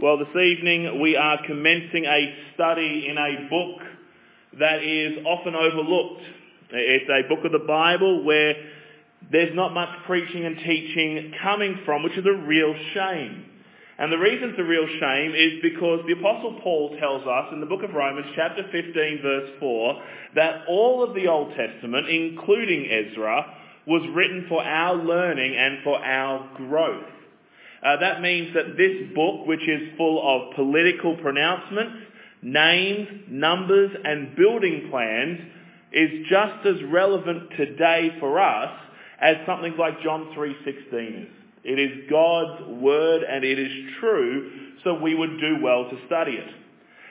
Well, this evening we are commencing a study in a book that is often overlooked. It's a book of the Bible where there's not much preaching and teaching coming from, which is a real shame. And the reason it's a real shame is because the Apostle Paul tells us in the book of Romans, chapter 15, verse 4, that all of the Old Testament, including Ezra, was written for our learning and for our growth. Uh, that means that this book, which is full of political pronouncements, names, numbers, and building plans, is just as relevant today for us as something like John 3.16 is. It is God's word and it is true, so we would do well to study it.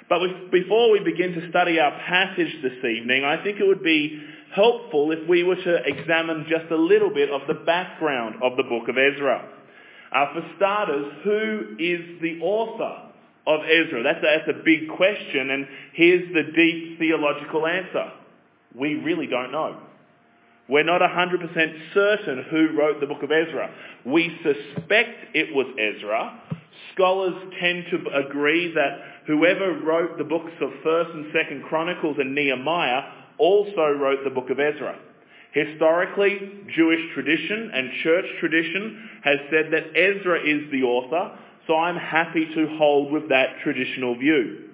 But before we begin to study our passage this evening, I think it would be helpful if we were to examine just a little bit of the background of the book of Ezra. Uh, for starters, who is the author of Ezra? That's a, that's a big question, and here's the deep theological answer. We really don't know. We're not 100% certain who wrote the book of Ezra. We suspect it was Ezra. Scholars tend to agree that whoever wrote the books of 1st and 2nd Chronicles and Nehemiah also wrote the book of Ezra. Historically, Jewish tradition and church tradition has said that Ezra is the author, so I'm happy to hold with that traditional view.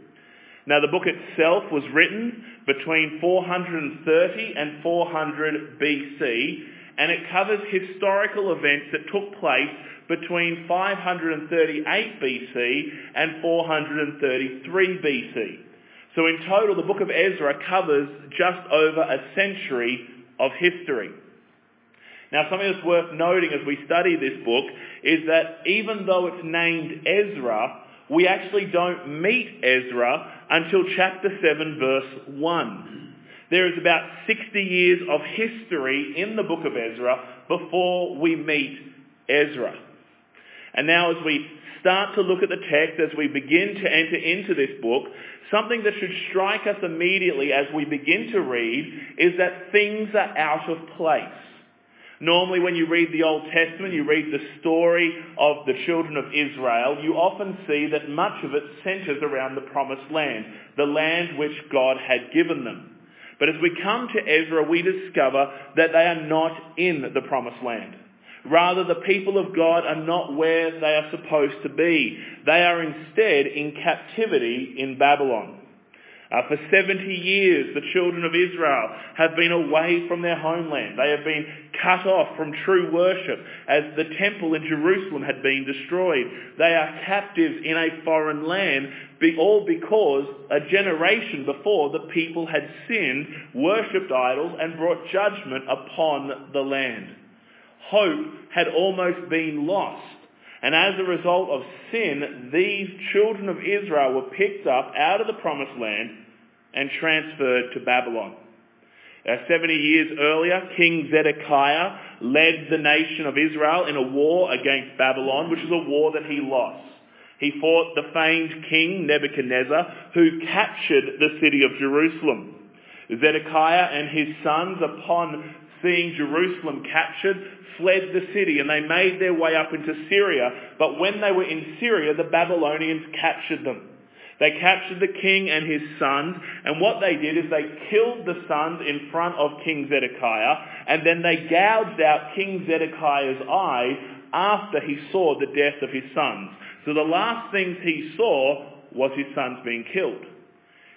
Now the book itself was written between 430 and 400 BC, and it covers historical events that took place between 538 BC and 433 BC. So in total, the book of Ezra covers just over a century of history. Now, something that's worth noting as we study this book is that even though it's named Ezra, we actually don't meet Ezra until chapter 7, verse 1. There is about 60 years of history in the book of Ezra before we meet Ezra. And now as we start to look at the text, as we begin to enter into this book, something that should strike us immediately as we begin to read is that things are out of place. Normally when you read the Old Testament, you read the story of the children of Israel, you often see that much of it centers around the promised land, the land which God had given them. But as we come to Ezra, we discover that they are not in the promised land. Rather, the people of God are not where they are supposed to be. They are instead in captivity in Babylon. Uh, for 70 years, the children of Israel have been away from their homeland. They have been cut off from true worship as the temple in Jerusalem had been destroyed. They are captives in a foreign land, all because a generation before the people had sinned, worshipped idols, and brought judgment upon the land hope had almost been lost. And as a result of sin, these children of Israel were picked up out of the promised land and transferred to Babylon. Uh, 70 years earlier, King Zedekiah led the nation of Israel in a war against Babylon, which was a war that he lost. He fought the famed king Nebuchadnezzar, who captured the city of Jerusalem. Zedekiah and his sons, upon seeing Jerusalem captured, fled the city and they made their way up into Syria. But when they were in Syria, the Babylonians captured them. They captured the king and his sons, and what they did is they killed the sons in front of King Zedekiah, and then they gouged out King Zedekiah's eyes after he saw the death of his sons. So the last things he saw was his sons being killed.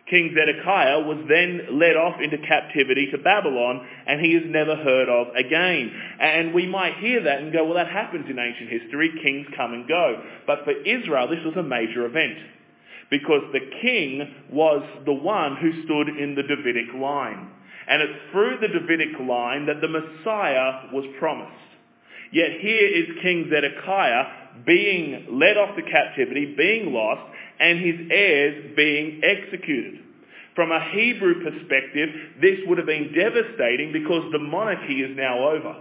King Zedekiah was then led off into captivity to Babylon and he is never heard of again. And we might hear that and go, well that happens in ancient history, kings come and go. But for Israel this was a major event because the king was the one who stood in the Davidic line. And it's through the Davidic line that the Messiah was promised. Yet here is King Zedekiah being led off to captivity, being lost, and his heirs being executed. From a Hebrew perspective, this would have been devastating because the monarchy is now over.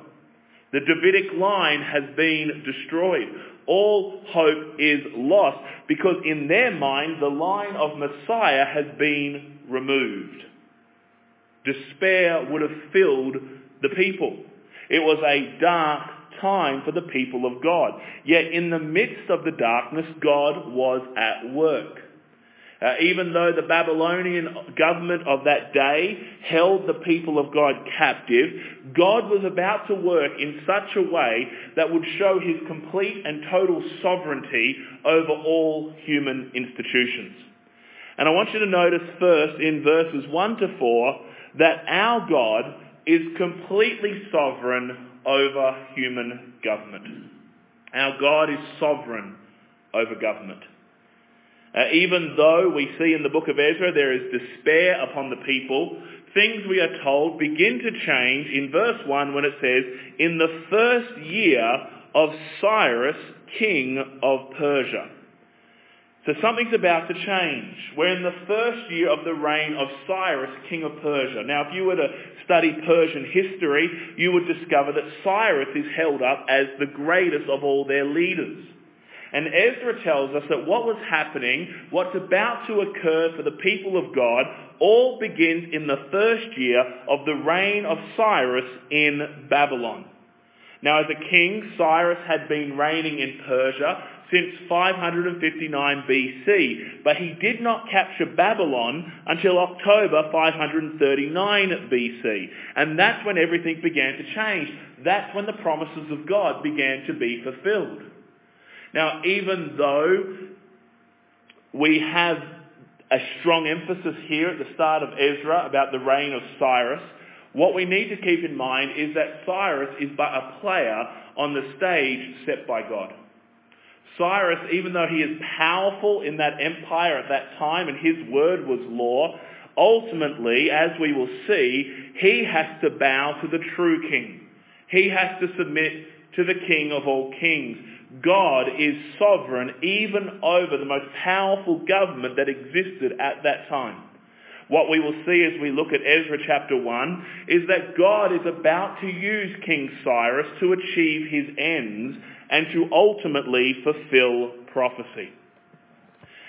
The Davidic line has been destroyed. All hope is lost because in their mind the line of Messiah has been removed. Despair would have filled the people. It was a dark time for the people of God. Yet in the midst of the darkness, God was at work. Uh, even though the Babylonian government of that day held the people of God captive, God was about to work in such a way that would show his complete and total sovereignty over all human institutions. And I want you to notice first in verses 1 to 4 that our God is completely sovereign over human government. Our God is sovereign over government. Uh, even though we see in the book of Ezra there is despair upon the people, things we are told begin to change in verse 1 when it says, in the first year of Cyrus, king of Persia. So something's about to change. We're in the first year of the reign of Cyrus, king of Persia. Now, if you were to study Persian history, you would discover that Cyrus is held up as the greatest of all their leaders. And Ezra tells us that what was happening, what's about to occur for the people of God, all begins in the first year of the reign of Cyrus in Babylon. Now as a king, Cyrus had been reigning in Persia since 559 BC, but he did not capture Babylon until October 539 BC. And that's when everything began to change. That's when the promises of God began to be fulfilled. Now, even though we have a strong emphasis here at the start of Ezra about the reign of Cyrus, what we need to keep in mind is that Cyrus is but a player on the stage set by God. Cyrus, even though he is powerful in that empire at that time and his word was law, ultimately, as we will see, he has to bow to the true king. He has to submit to the king of all kings. God is sovereign even over the most powerful government that existed at that time. What we will see as we look at Ezra chapter 1 is that God is about to use King Cyrus to achieve his ends and to ultimately fulfill prophecy.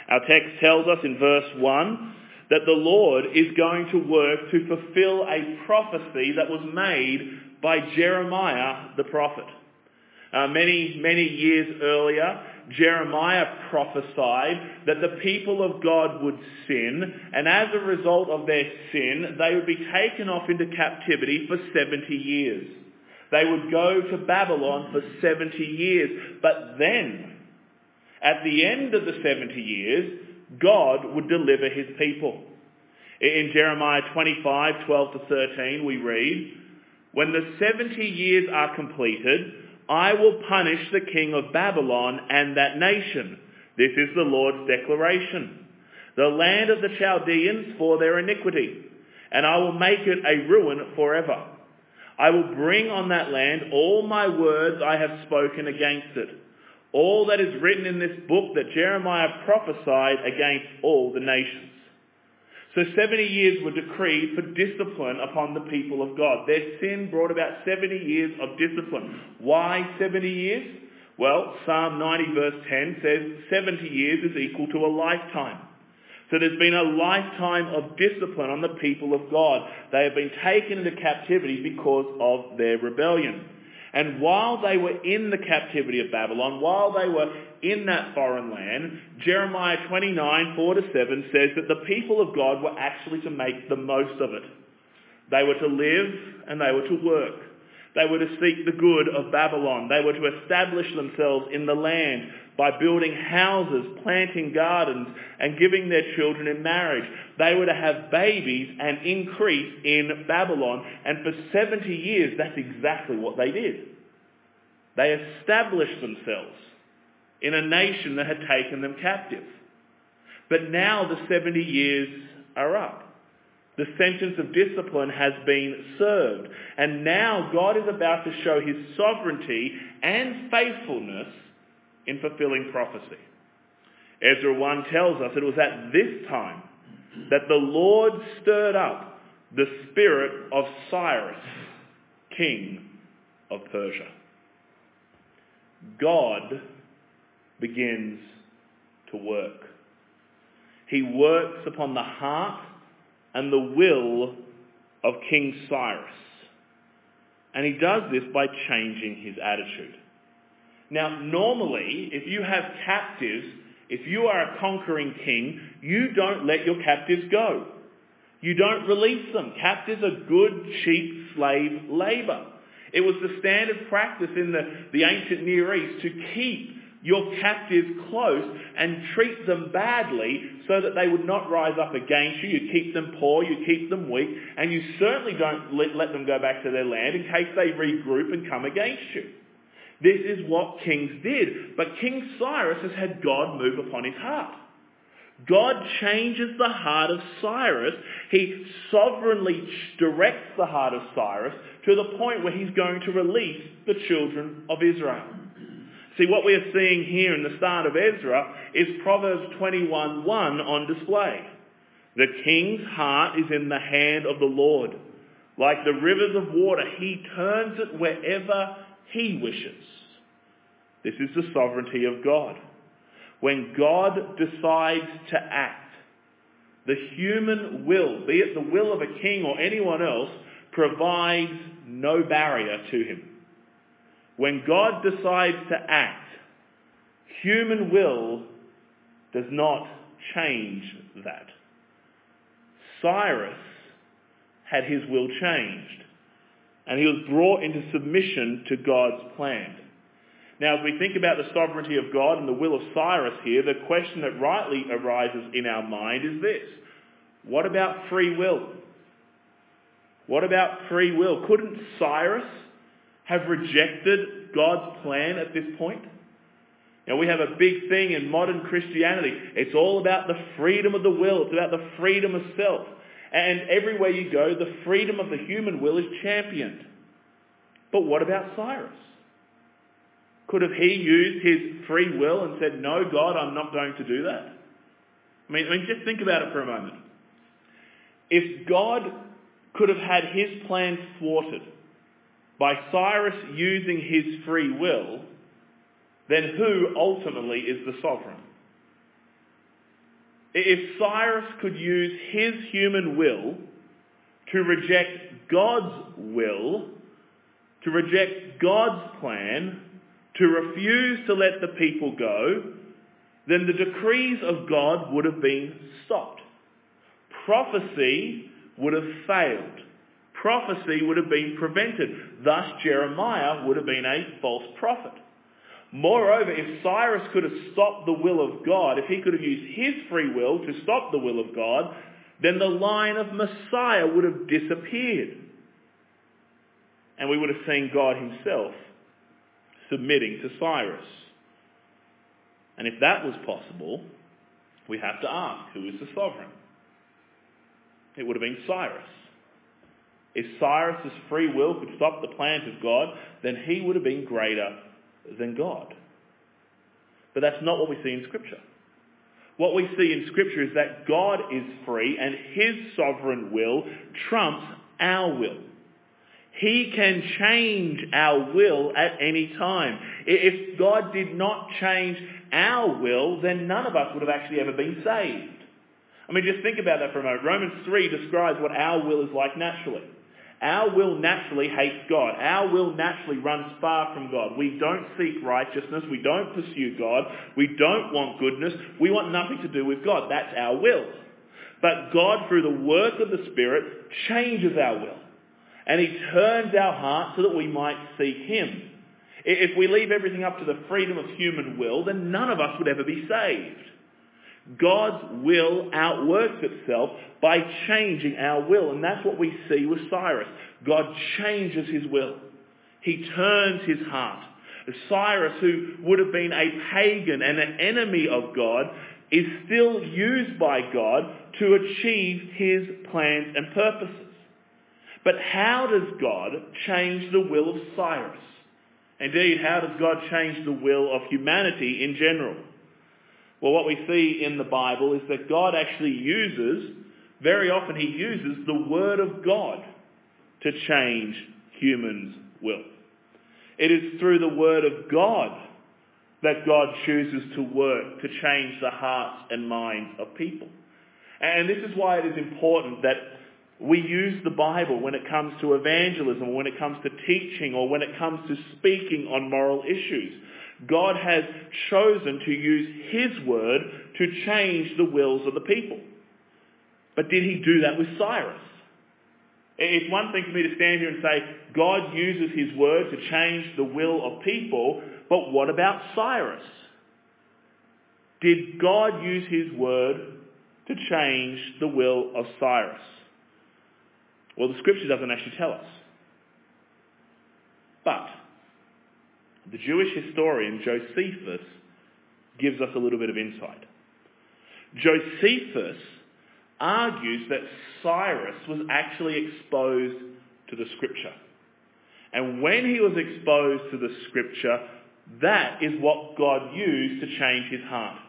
Our text tells us in verse 1 that the Lord is going to work to fulfill a prophecy that was made by Jeremiah the prophet. Uh, many, many years earlier, Jeremiah prophesied that the people of God would sin, and as a result of their sin, they would be taken off into captivity for 70 years. They would go to Babylon for 70 years. But then, at the end of the 70 years, God would deliver his people. In Jeremiah 25, 12 to 13, we read, When the 70 years are completed, I will punish the king of Babylon and that nation. This is the Lord's declaration. The land of the Chaldeans for their iniquity, and I will make it a ruin forever. I will bring on that land all my words I have spoken against it, all that is written in this book that Jeremiah prophesied against all the nations. So 70 years were decreed for discipline upon the people of God. Their sin brought about 70 years of discipline. Why 70 years? Well, Psalm 90 verse 10 says 70 years is equal to a lifetime. So there's been a lifetime of discipline on the people of God. They have been taken into captivity because of their rebellion. And while they were in the captivity of Babylon, while they were in that foreign land, Jeremiah 29, 4 to 7 says that the people of God were actually to make the most of it. They were to live and they were to work. They were to seek the good of Babylon. They were to establish themselves in the land by building houses, planting gardens, and giving their children in marriage. They were to have babies and increase in Babylon. And for 70 years, that's exactly what they did. They established themselves in a nation that had taken them captive. But now the 70 years are up. The sentence of discipline has been served. And now God is about to show his sovereignty and faithfulness in fulfilling prophecy. Ezra 1 tells us it was at this time that the Lord stirred up the spirit of Cyrus, king of Persia. God begins to work. He works upon the heart and the will of King Cyrus. And he does this by changing his attitude. Now, normally, if you have captives, if you are a conquering king, you don't let your captives go. You don't release them. Captives are good, cheap slave labour. It was the standard practice in the, the ancient Near East to keep your captives close and treat them badly so that they would not rise up against you. You keep them poor, you keep them weak, and you certainly don't let, let them go back to their land in case they regroup and come against you. This is what kings did. But King Cyrus has had God move upon his heart. God changes the heart of Cyrus. He sovereignly directs the heart of Cyrus to the point where he's going to release the children of Israel. See, what we are seeing here in the start of Ezra is Proverbs 21.1 on display. The king's heart is in the hand of the Lord. Like the rivers of water, he turns it wherever he wishes. This is the sovereignty of God. When God decides to act, the human will, be it the will of a king or anyone else, provides no barrier to him. When God decides to act, human will does not change that. Cyrus had his will changed, and he was brought into submission to God's plan. Now, as we think about the sovereignty of God and the will of Cyrus here, the question that rightly arises in our mind is this. What about free will? What about free will? Couldn't Cyrus have rejected God's plan at this point? Now we have a big thing in modern Christianity. It's all about the freedom of the will. It's about the freedom of self. And everywhere you go, the freedom of the human will is championed. But what about Cyrus? Could have he used his free will and said, no, God, I'm not going to do that? I mean, I mean, just think about it for a moment. If God could have had his plan thwarted by Cyrus using his free will, then who ultimately is the sovereign? If Cyrus could use his human will to reject God's will, to reject God's plan, to refuse to let the people go, then the decrees of God would have been stopped. Prophecy would have failed. Prophecy would have been prevented. Thus Jeremiah would have been a false prophet. Moreover, if Cyrus could have stopped the will of God, if he could have used his free will to stop the will of God, then the line of Messiah would have disappeared. And we would have seen God himself submitting to Cyrus. And if that was possible, we have to ask, who is the sovereign? It would have been Cyrus. If Cyrus's free will could stop the plans of God, then he would have been greater than God. But that's not what we see in Scripture. What we see in Scripture is that God is free and his sovereign will trumps our will. He can change our will at any time. If God did not change our will, then none of us would have actually ever been saved. I mean, just think about that for a moment. Romans 3 describes what our will is like naturally. Our will naturally hates God. Our will naturally runs far from God. We don't seek righteousness. We don't pursue God. We don't want goodness. We want nothing to do with God. That's our will. But God, through the work of the Spirit, changes our will. And he turns our heart so that we might seek him. If we leave everything up to the freedom of human will, then none of us would ever be saved. God's will outworks itself by changing our will. And that's what we see with Cyrus. God changes his will. He turns his heart. Cyrus, who would have been a pagan and an enemy of God, is still used by God to achieve his plans and purposes. But how does God change the will of Cyrus? Indeed, how does God change the will of humanity in general? Well, what we see in the Bible is that God actually uses, very often he uses the Word of God to change humans' will. It is through the Word of God that God chooses to work to change the hearts and minds of people. And this is why it is important that We use the Bible when it comes to evangelism, when it comes to teaching, or when it comes to speaking on moral issues. God has chosen to use his word to change the wills of the people. But did he do that with Cyrus? It's one thing for me to stand here and say, God uses his word to change the will of people, but what about Cyrus? Did God use his word to change the will of Cyrus? Well, the scripture doesn't actually tell us. But the Jewish historian Josephus gives us a little bit of insight. Josephus argues that Cyrus was actually exposed to the scripture. And when he was exposed to the scripture, that is what God used to change his heart.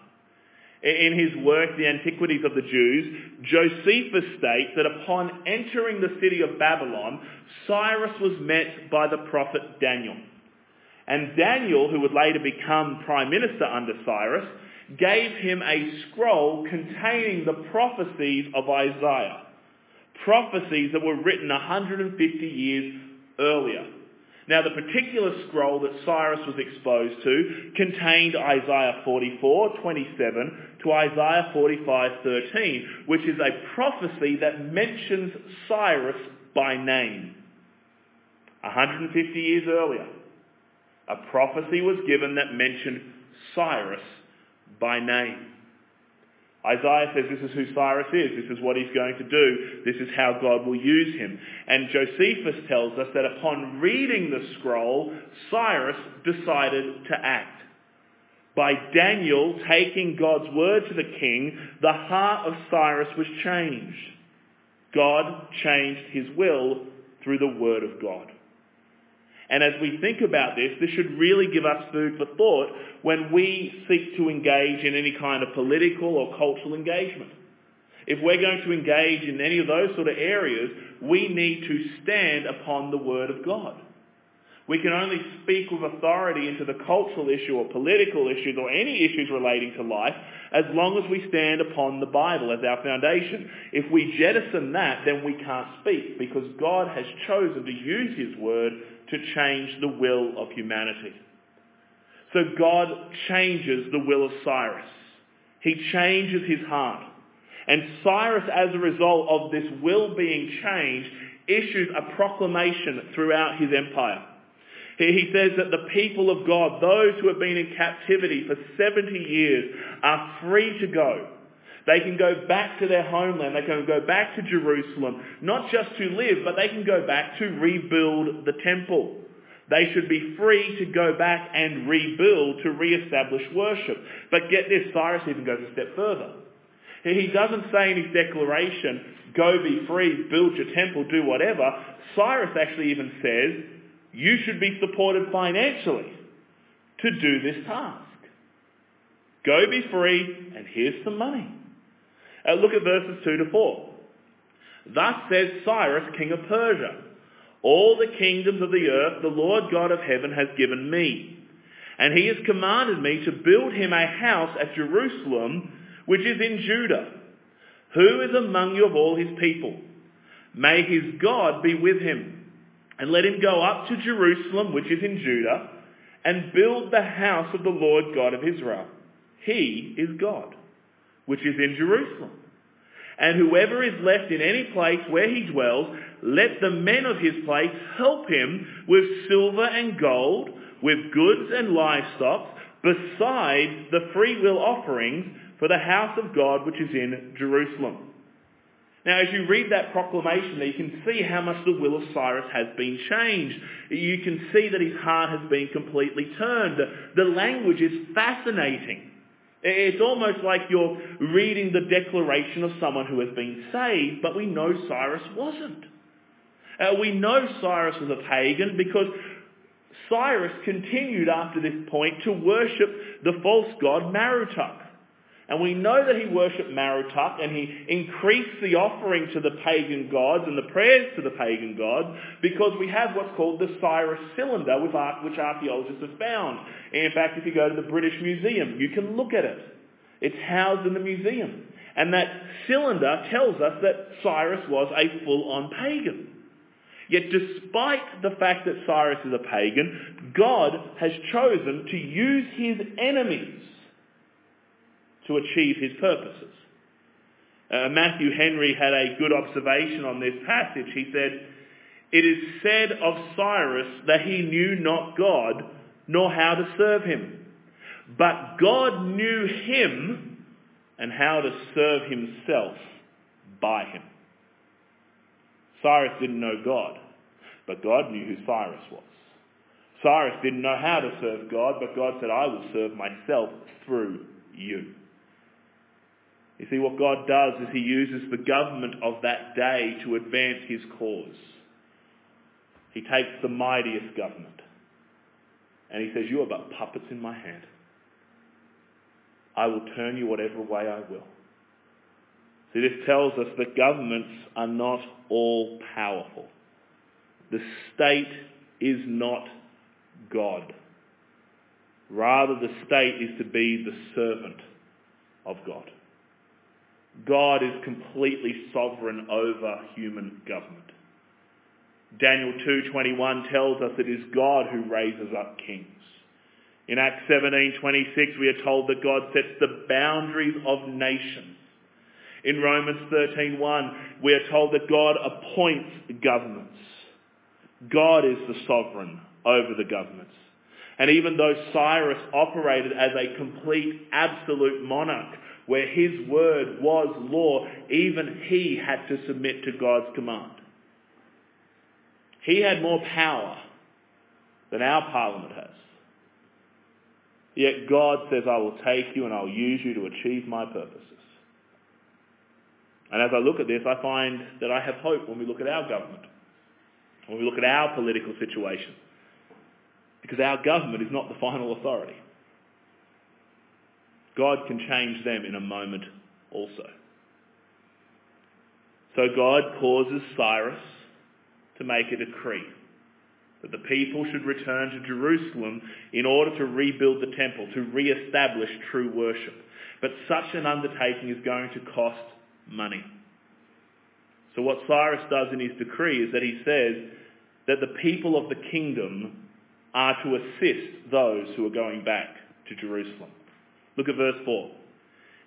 In his work, The Antiquities of the Jews, Josephus states that upon entering the city of Babylon, Cyrus was met by the prophet Daniel. And Daniel, who would later become prime minister under Cyrus, gave him a scroll containing the prophecies of Isaiah. Prophecies that were written 150 years earlier. Now the particular scroll that Cyrus was exposed to contained Isaiah 44, 27 to Isaiah 45, 13, which is a prophecy that mentions Cyrus by name. 150 years earlier, a prophecy was given that mentioned Cyrus by name. Isaiah says this is who Cyrus is, this is what he's going to do, this is how God will use him. And Josephus tells us that upon reading the scroll, Cyrus decided to act. By Daniel taking God's word to the king, the heart of Cyrus was changed. God changed his will through the word of God. And as we think about this, this should really give us food for thought when we seek to engage in any kind of political or cultural engagement. If we're going to engage in any of those sort of areas, we need to stand upon the Word of God. We can only speak with authority into the cultural issue or political issues or any issues relating to life as long as we stand upon the Bible as our foundation. If we jettison that, then we can't speak because God has chosen to use His Word to change the will of humanity. So God changes the will of Cyrus. He changes his heart. And Cyrus, as a result of this will being changed, issues a proclamation throughout his empire. He says that the people of God, those who have been in captivity for 70 years, are free to go. They can go back to their homeland. They can go back to Jerusalem, not just to live, but they can go back to rebuild the temple. They should be free to go back and rebuild, to re-establish worship. But get this, Cyrus even goes a step further. He doesn't say in his declaration, go be free, build your temple, do whatever. Cyrus actually even says, you should be supported financially to do this task. Go be free, and here's some money. Uh, look at verses 2 to 4. Thus says Cyrus, king of Persia, all the kingdoms of the earth the Lord God of heaven has given me. And he has commanded me to build him a house at Jerusalem, which is in Judah. Who is among you of all his people? May his God be with him. And let him go up to Jerusalem, which is in Judah, and build the house of the Lord God of Israel. He is God which is in Jerusalem. And whoever is left in any place where he dwells, let the men of his place help him with silver and gold, with goods and livestock, besides the freewill offerings for the house of God which is in Jerusalem. Now, as you read that proclamation you can see how much the will of Cyrus has been changed. You can see that his heart has been completely turned. The language is fascinating. It's almost like you're reading the declaration of someone who has been saved, but we know Cyrus wasn't. Uh, we know Cyrus was a pagan because Cyrus continued after this point to worship the false god Merodach. And we know that he worshipped Merodach and he increased the offering to the pagan gods and the prayers to the pagan gods because we have what's called the Cyrus cylinder which archaeologists have found. In fact, if you go to the British Museum, you can look at it. It's housed in the museum. And that cylinder tells us that Cyrus was a full-on pagan. Yet despite the fact that Cyrus is a pagan, God has chosen to use his enemies to achieve his purposes. Uh, Matthew Henry had a good observation on this passage. He said, It is said of Cyrus that he knew not God, nor how to serve him. But God knew him and how to serve himself by him. Cyrus didn't know God, but God knew who Cyrus was. Cyrus didn't know how to serve God, but God said, I will serve myself through you. You see, what God does is he uses the government of that day to advance his cause. He takes the mightiest government and he says, you are but puppets in my hand. I will turn you whatever way I will. See, this tells us that governments are not all powerful. The state is not God. Rather, the state is to be the servant of God. God is completely sovereign over human government. Daniel 2.21 tells us it is God who raises up kings. In Acts 17.26 we are told that God sets the boundaries of nations. In Romans 13.1 we are told that God appoints governments. God is the sovereign over the governments. And even though Cyrus operated as a complete absolute monarch, where his word was law, even he had to submit to God's command. He had more power than our parliament has. Yet God says, I will take you and I'll use you to achieve my purposes. And as I look at this, I find that I have hope when we look at our government, when we look at our political situation. Because our government is not the final authority. God can change them in a moment also. So God causes Cyrus to make a decree that the people should return to Jerusalem in order to rebuild the temple, to re-establish true worship. But such an undertaking is going to cost money. So what Cyrus does in his decree is that he says that the people of the kingdom are to assist those who are going back to Jerusalem. Look at verse 4.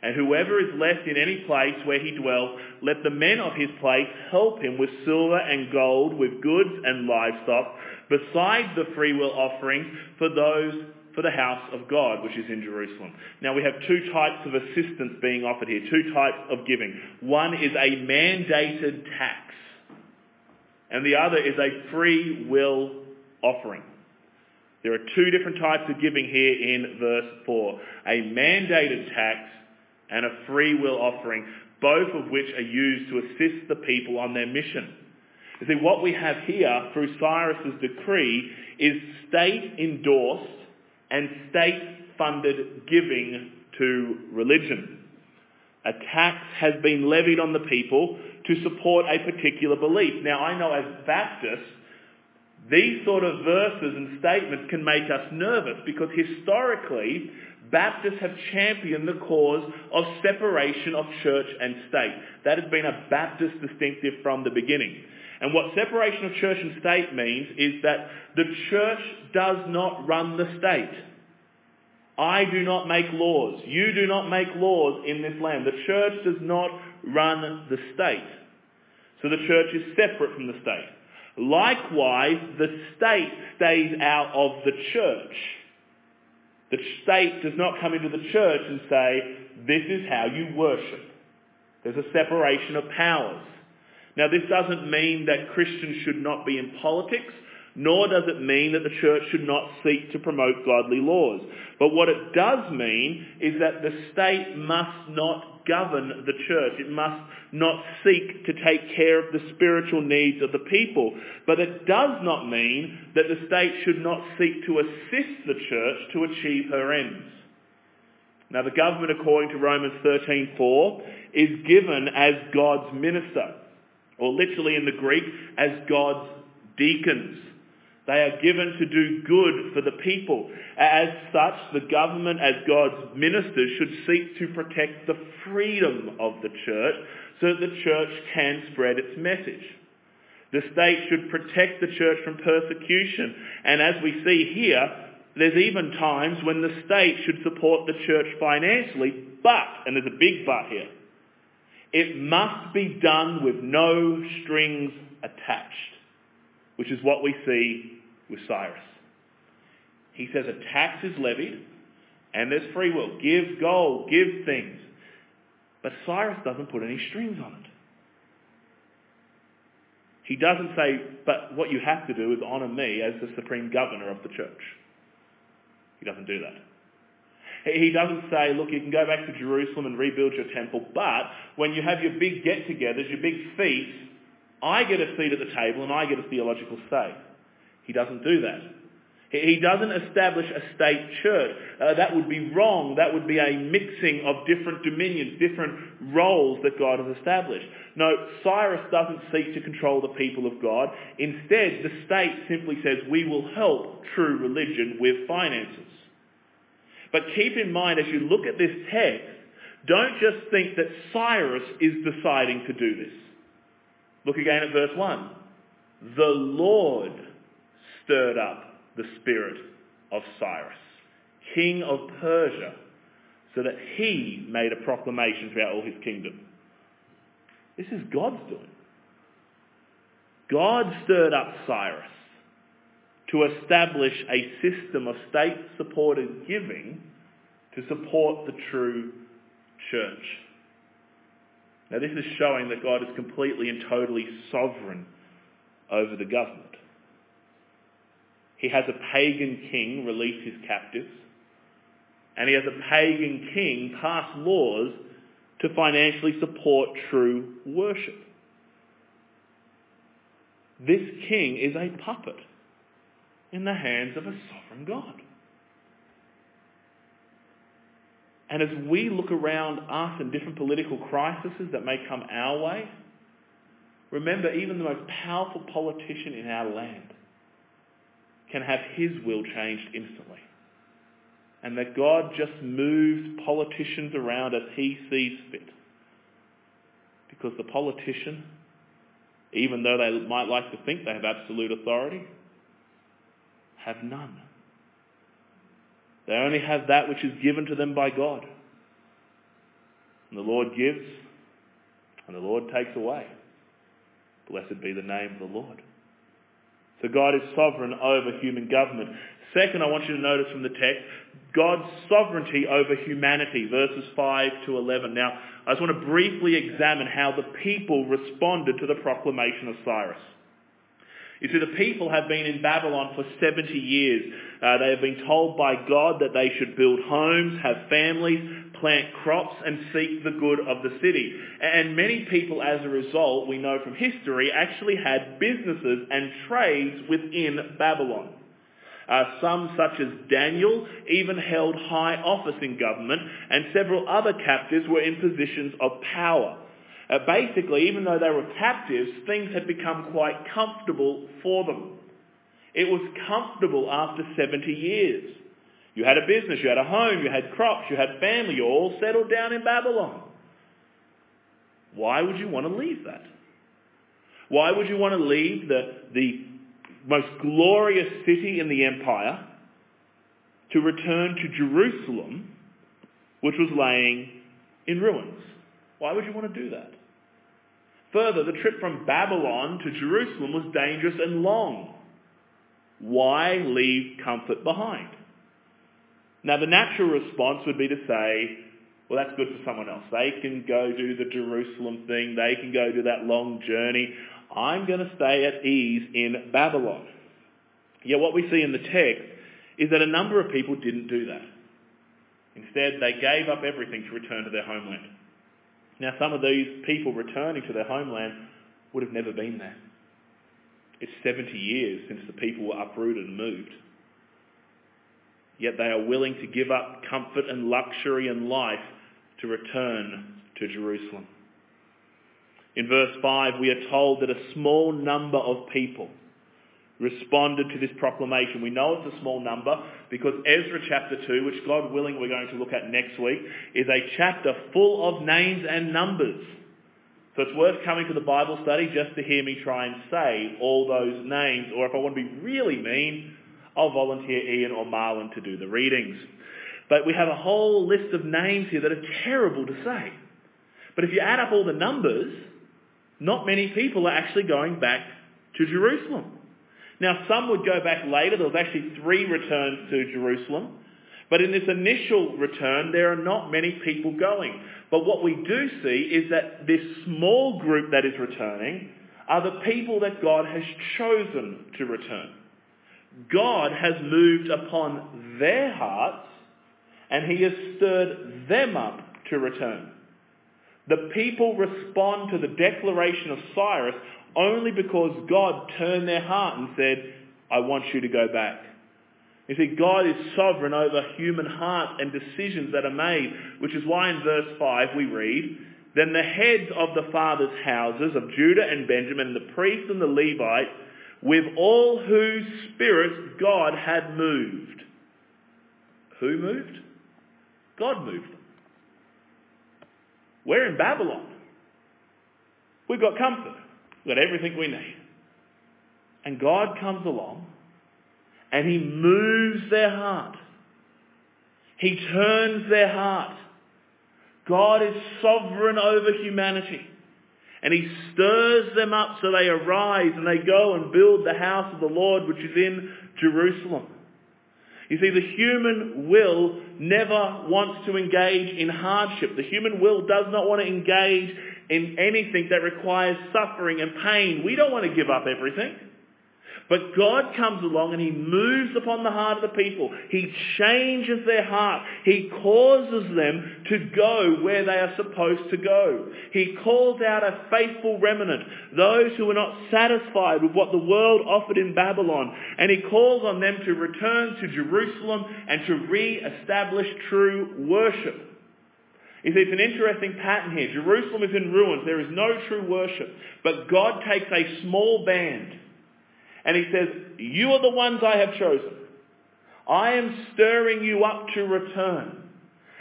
And whoever is left in any place where he dwells, let the men of his place help him with silver and gold, with goods and livestock, besides the freewill offering for those for the house of God, which is in Jerusalem. Now we have two types of assistance being offered here, two types of giving. One is a mandated tax, and the other is a free will offering. There are two different types of giving here in verse 4. A mandated tax and a free will offering, both of which are used to assist the people on their mission. You see, what we have here through Cyrus's decree is state-endorsed and state-funded giving to religion. A tax has been levied on the people to support a particular belief. Now, I know as Baptists, these sort of verses and statements can make us nervous because historically, Baptists have championed the cause of separation of church and state. That has been a Baptist distinctive from the beginning. And what separation of church and state means is that the church does not run the state. I do not make laws. You do not make laws in this land. The church does not run the state. So the church is separate from the state. Likewise, the state stays out of the church. The state does not come into the church and say, this is how you worship. There's a separation of powers. Now this doesn't mean that Christians should not be in politics, nor does it mean that the church should not seek to promote godly laws. But what it does mean is that the state must not govern the church. It must not seek to take care of the spiritual needs of the people. But it does not mean that the state should not seek to assist the church to achieve her ends. Now the government, according to Romans 13.4, is given as God's minister, or literally in the Greek, as God's deacons. They are given to do good for the people. As such, the government, as God's ministers, should seek to protect the freedom of the church so that the church can spread its message. The state should protect the church from persecution. And as we see here, there's even times when the state should support the church financially, but, and there's a big but here, it must be done with no strings attached, which is what we see with Cyrus. He says a tax is levied and there's free will. Give gold, give things. But Cyrus doesn't put any strings on it. He doesn't say, but what you have to do is honour me as the supreme governor of the church. He doesn't do that. He doesn't say, look, you can go back to Jerusalem and rebuild your temple, but when you have your big get-togethers, your big feasts, I get a seat at the table and I get a theological say. He doesn't do that. He doesn't establish a state church. Uh, that would be wrong. That would be a mixing of different dominions, different roles that God has established. No, Cyrus doesn't seek to control the people of God. Instead, the state simply says, we will help true religion with finances. But keep in mind, as you look at this text, don't just think that Cyrus is deciding to do this. Look again at verse 1. The Lord stirred up the spirit of Cyrus, king of Persia, so that he made a proclamation throughout all his kingdom. This is God's doing. God stirred up Cyrus to establish a system of state-supported giving to support the true church. Now this is showing that God is completely and totally sovereign over the government. He has a pagan king release his captives. And he has a pagan king pass laws to financially support true worship. This king is a puppet in the hands of a sovereign God. And as we look around us and different political crises that may come our way, remember even the most powerful politician in our land can have his will changed instantly. And that God just moves politicians around as he sees fit. Because the politician, even though they might like to think they have absolute authority, have none. They only have that which is given to them by God. And the Lord gives, and the Lord takes away. Blessed be the name of the Lord. So God is sovereign over human government. Second, I want you to notice from the text, God's sovereignty over humanity, verses 5 to 11. Now, I just want to briefly examine how the people responded to the proclamation of Cyrus. You see, the people have been in Babylon for 70 years. Uh, they have been told by God that they should build homes, have families, plant crops and seek the good of the city. And many people, as a result, we know from history, actually had businesses and trades within Babylon. Uh, some, such as Daniel, even held high office in government, and several other captives were in positions of power. Uh, basically, even though they were captives, things had become quite comfortable for them. It was comfortable after 70 years. You had a business, you had a home, you had crops, you had family, you all settled down in Babylon. Why would you want to leave that? Why would you want to leave the, the most glorious city in the empire to return to Jerusalem, which was laying in ruins? Why would you want to do that? Further, the trip from Babylon to Jerusalem was dangerous and long. Why leave comfort behind? Now the natural response would be to say, well that's good for someone else. They can go do the Jerusalem thing. They can go do that long journey. I'm going to stay at ease in Babylon. Yet what we see in the text is that a number of people didn't do that. Instead, they gave up everything to return to their homeland. Now, some of these people returning to their homeland would have never been there. It's 70 years since the people were uprooted and moved yet they are willing to give up comfort and luxury and life to return to Jerusalem. In verse 5, we are told that a small number of people responded to this proclamation. We know it's a small number because Ezra chapter 2, which God willing we're going to look at next week, is a chapter full of names and numbers. So it's worth coming to the Bible study just to hear me try and say all those names, or if I want to be really mean, I'll volunteer Ian or Marlon to do the readings. But we have a whole list of names here that are terrible to say. But if you add up all the numbers, not many people are actually going back to Jerusalem. Now, some would go back later. There was actually three returns to Jerusalem. But in this initial return, there are not many people going. But what we do see is that this small group that is returning are the people that God has chosen to return. God has moved upon their hearts and he has stirred them up to return. The people respond to the declaration of Cyrus only because God turned their heart and said, I want you to go back. You see, God is sovereign over human hearts and decisions that are made, which is why in verse 5 we read, Then the heads of the fathers' houses of Judah and Benjamin, the priests and the Levites, with all whose spirits God had moved. Who moved? God moved them. We're in Babylon. We've got comfort. We've got everything we need. And God comes along and he moves their heart. He turns their heart. God is sovereign over humanity. And he stirs them up so they arise and they go and build the house of the Lord which is in Jerusalem. You see, the human will never wants to engage in hardship. The human will does not want to engage in anything that requires suffering and pain. We don't want to give up everything. But God comes along and he moves upon the heart of the people. He changes their heart. He causes them to go where they are supposed to go. He calls out a faithful remnant, those who are not satisfied with what the world offered in Babylon. And he calls on them to return to Jerusalem and to re-establish true worship. You see, it's an interesting pattern here. Jerusalem is in ruins. There is no true worship. But God takes a small band and he says, you are the ones I have chosen. I am stirring you up to return.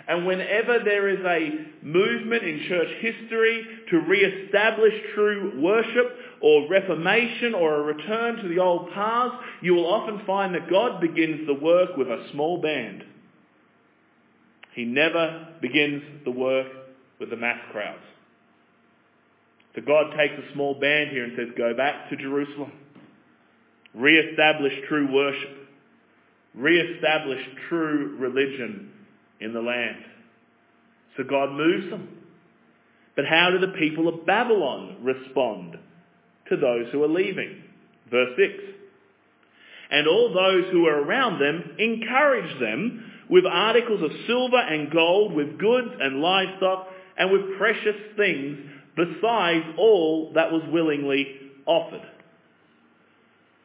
And whenever there is a movement in church history to re-establish true worship or reformation or a return to the old paths, you will often find that God begins the work with a small band. He never begins the work with the mass crowds. So God takes a small band here and says, go back to Jerusalem. Re-establish true worship. Re-establish true religion in the land. So God moves them. But how do the people of Babylon respond to those who are leaving? Verse 6. And all those who are around them encourage them with articles of silver and gold, with goods and livestock, and with precious things, besides all that was willingly offered.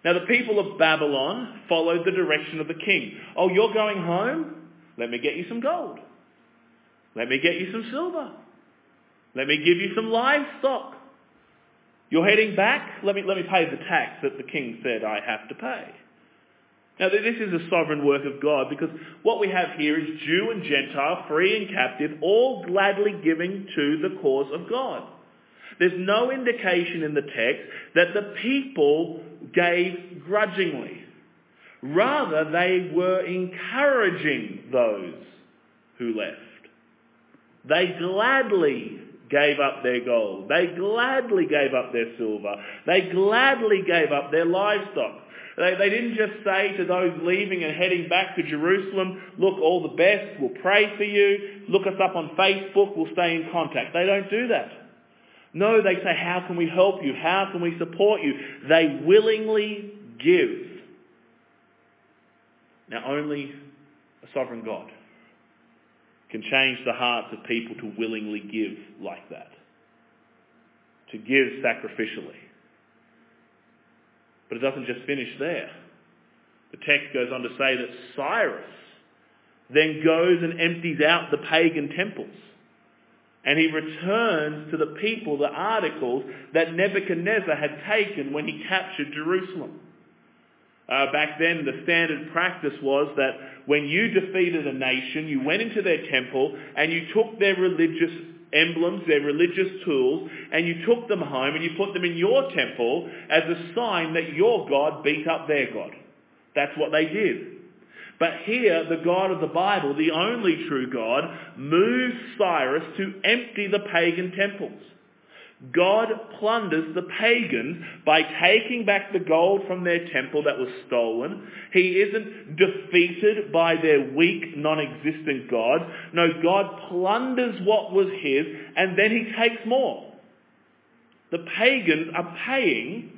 Now the people of Babylon followed the direction of the king. Oh, you're going home? Let me get you some gold. Let me get you some silver. Let me give you some livestock. You're heading back? Let me, let me pay the tax that the king said I have to pay. Now this is a sovereign work of God because what we have here is Jew and Gentile, free and captive, all gladly giving to the cause of God. There's no indication in the text that the people gave grudgingly. Rather, they were encouraging those who left. They gladly gave up their gold. They gladly gave up their silver. They gladly gave up their livestock. They, they didn't just say to those leaving and heading back to Jerusalem, look, all the best, we'll pray for you, look us up on Facebook, we'll stay in contact. They don't do that. No, they say, how can we help you? How can we support you? They willingly give. Now only a sovereign God can change the hearts of people to willingly give like that. To give sacrificially. But it doesn't just finish there. The text goes on to say that Cyrus then goes and empties out the pagan temples. And he returns to the people the articles that Nebuchadnezzar had taken when he captured Jerusalem. Uh, back then, the standard practice was that when you defeated a nation, you went into their temple and you took their religious emblems, their religious tools, and you took them home and you put them in your temple as a sign that your God beat up their God. That's what they did. But here, the God of the Bible, the only true God, moves Cyrus to empty the pagan temples. God plunders the pagans by taking back the gold from their temple that was stolen. He isn't defeated by their weak, non-existent God. No, God plunders what was his and then he takes more. The pagans are paying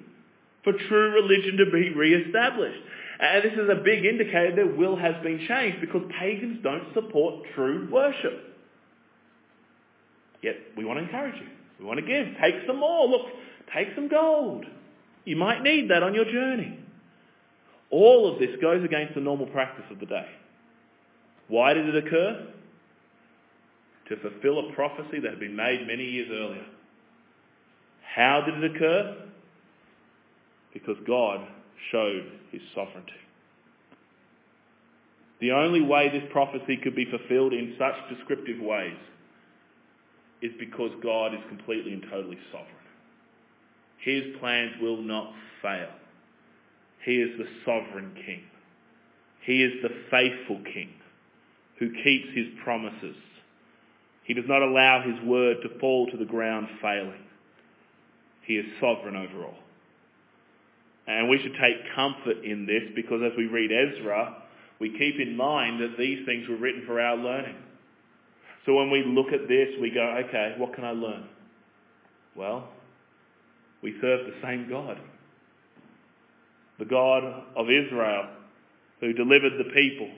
for true religion to be re-established. And this is a big indicator their will has been changed because pagans don't support true worship. Yet we want to encourage you. We want to give. Take some more. Look, take some gold. You might need that on your journey. All of this goes against the normal practice of the day. Why did it occur? To fulfill a prophecy that had been made many years earlier. How did it occur? Because God showed his sovereignty. The only way this prophecy could be fulfilled in such descriptive ways is because God is completely and totally sovereign. His plans will not fail. He is the sovereign king. He is the faithful king who keeps his promises. He does not allow his word to fall to the ground failing. He is sovereign over all. And we should take comfort in this because as we read Ezra, we keep in mind that these things were written for our learning. So when we look at this, we go, okay, what can I learn? Well, we serve the same God. The God of Israel who delivered the people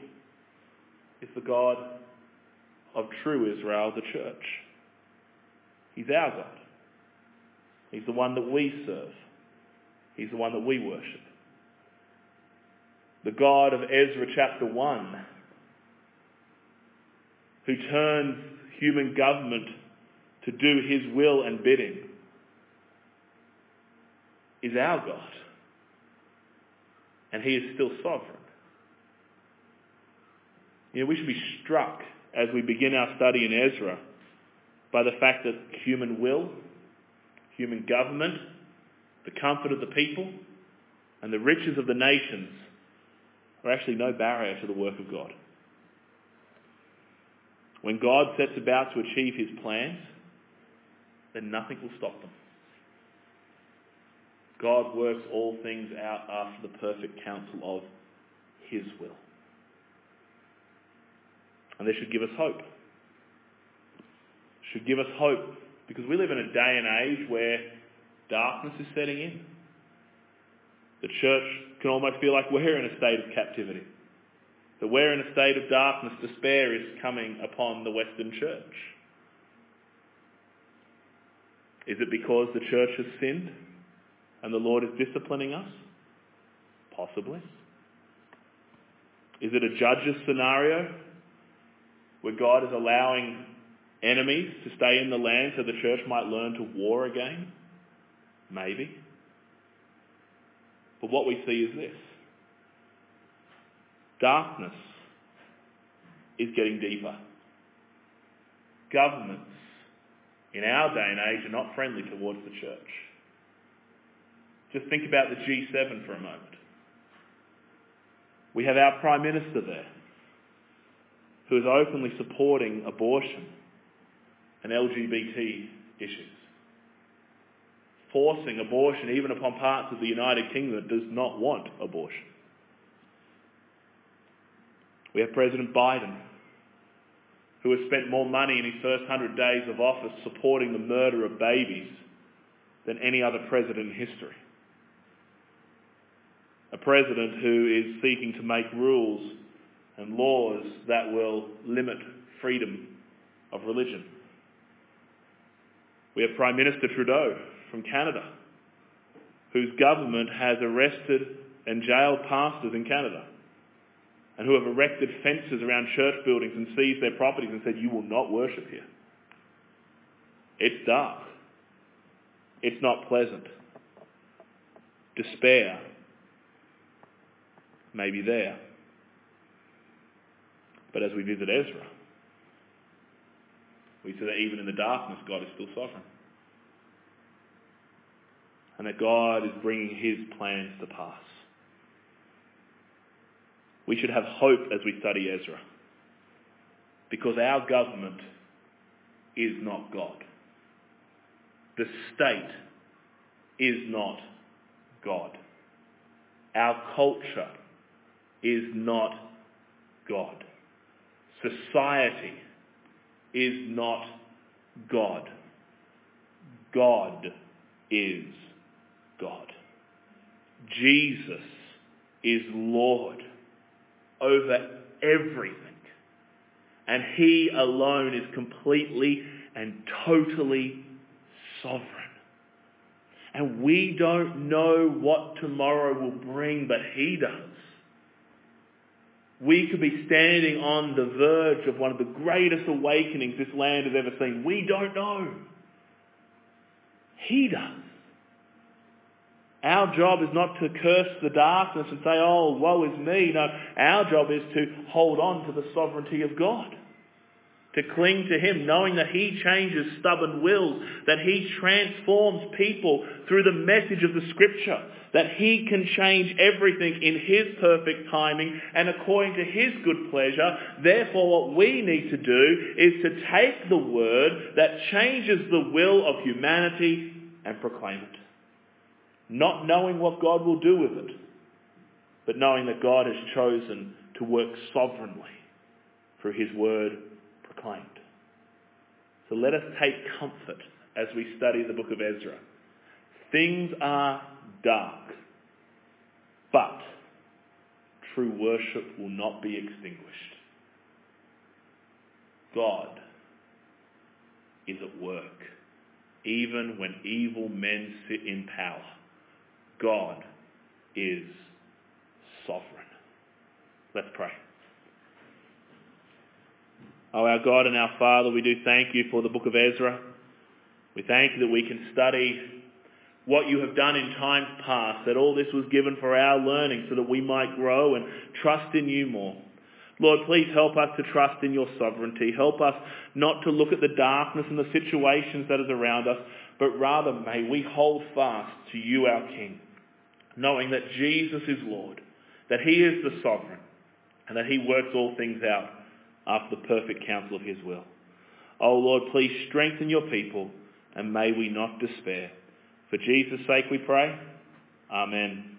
is the God of true Israel, the church. He's our God. He's the one that we serve. He's the one that we worship. The God of Ezra chapter 1 who turns human government to do his will and bidding is our God. And he is still sovereign. You know, we should be struck as we begin our study in Ezra by the fact that human will, human government, the comfort of the people, and the riches of the nations are actually no barrier to the work of God. When God sets about to achieve his plans, then nothing will stop them. God works all things out after the perfect counsel of his will. And this should give us hope. Should give us hope because we live in a day and age where darkness is setting in. The church can almost feel like we're in a state of captivity. That we're in a state of darkness. Despair is coming upon the Western church. Is it because the church has sinned and the Lord is disciplining us? Possibly. Is it a judge's scenario where God is allowing enemies to stay in the land so the church might learn to war again? Maybe. But what we see is this. Darkness is getting deeper. Governments in our day and age are not friendly towards the church. Just think about the G7 for a moment. We have our Prime Minister there who is openly supporting abortion and LGBT issues forcing abortion even upon parts of the United Kingdom that does not want abortion. We have President Biden, who has spent more money in his first hundred days of office supporting the murder of babies than any other president in history. A president who is seeking to make rules and laws that will limit freedom of religion. We have Prime Minister Trudeau, from Canada, whose government has arrested and jailed pastors in Canada, and who have erected fences around church buildings and seized their properties and said, you will not worship here. It's dark. It's not pleasant. Despair may be there. But as we visit Ezra, we see that even in the darkness, God is still sovereign. And that God is bringing his plans to pass. We should have hope as we study Ezra. Because our government is not God. The state is not God. Our culture is not God. Society is not God. God is God. Jesus is Lord over everything. And he alone is completely and totally sovereign. And we don't know what tomorrow will bring, but he does. We could be standing on the verge of one of the greatest awakenings this land has ever seen. We don't know. He does. Our job is not to curse the darkness and say, oh, woe is me. No, our job is to hold on to the sovereignty of God. To cling to Him, knowing that He changes stubborn wills, that He transforms people through the message of the Scripture, that He can change everything in His perfect timing and according to His good pleasure. Therefore, what we need to do is to take the Word that changes the will of humanity and proclaim it not knowing what God will do with it, but knowing that God has chosen to work sovereignly through his word proclaimed. So let us take comfort as we study the book of Ezra. Things are dark, but true worship will not be extinguished. God is at work, even when evil men sit in power. God is sovereign. Let's pray. Oh, our God and our Father, we do thank you for the book of Ezra. We thank you that we can study what you have done in times past, that all this was given for our learning so that we might grow and trust in you more. Lord, please help us to trust in your sovereignty. Help us not to look at the darkness and the situations that is around us, but rather may we hold fast to you, our King knowing that Jesus is Lord, that he is the sovereign, and that he works all things out after the perfect counsel of his will. Oh Lord, please strengthen your people, and may we not despair. For Jesus' sake we pray. Amen.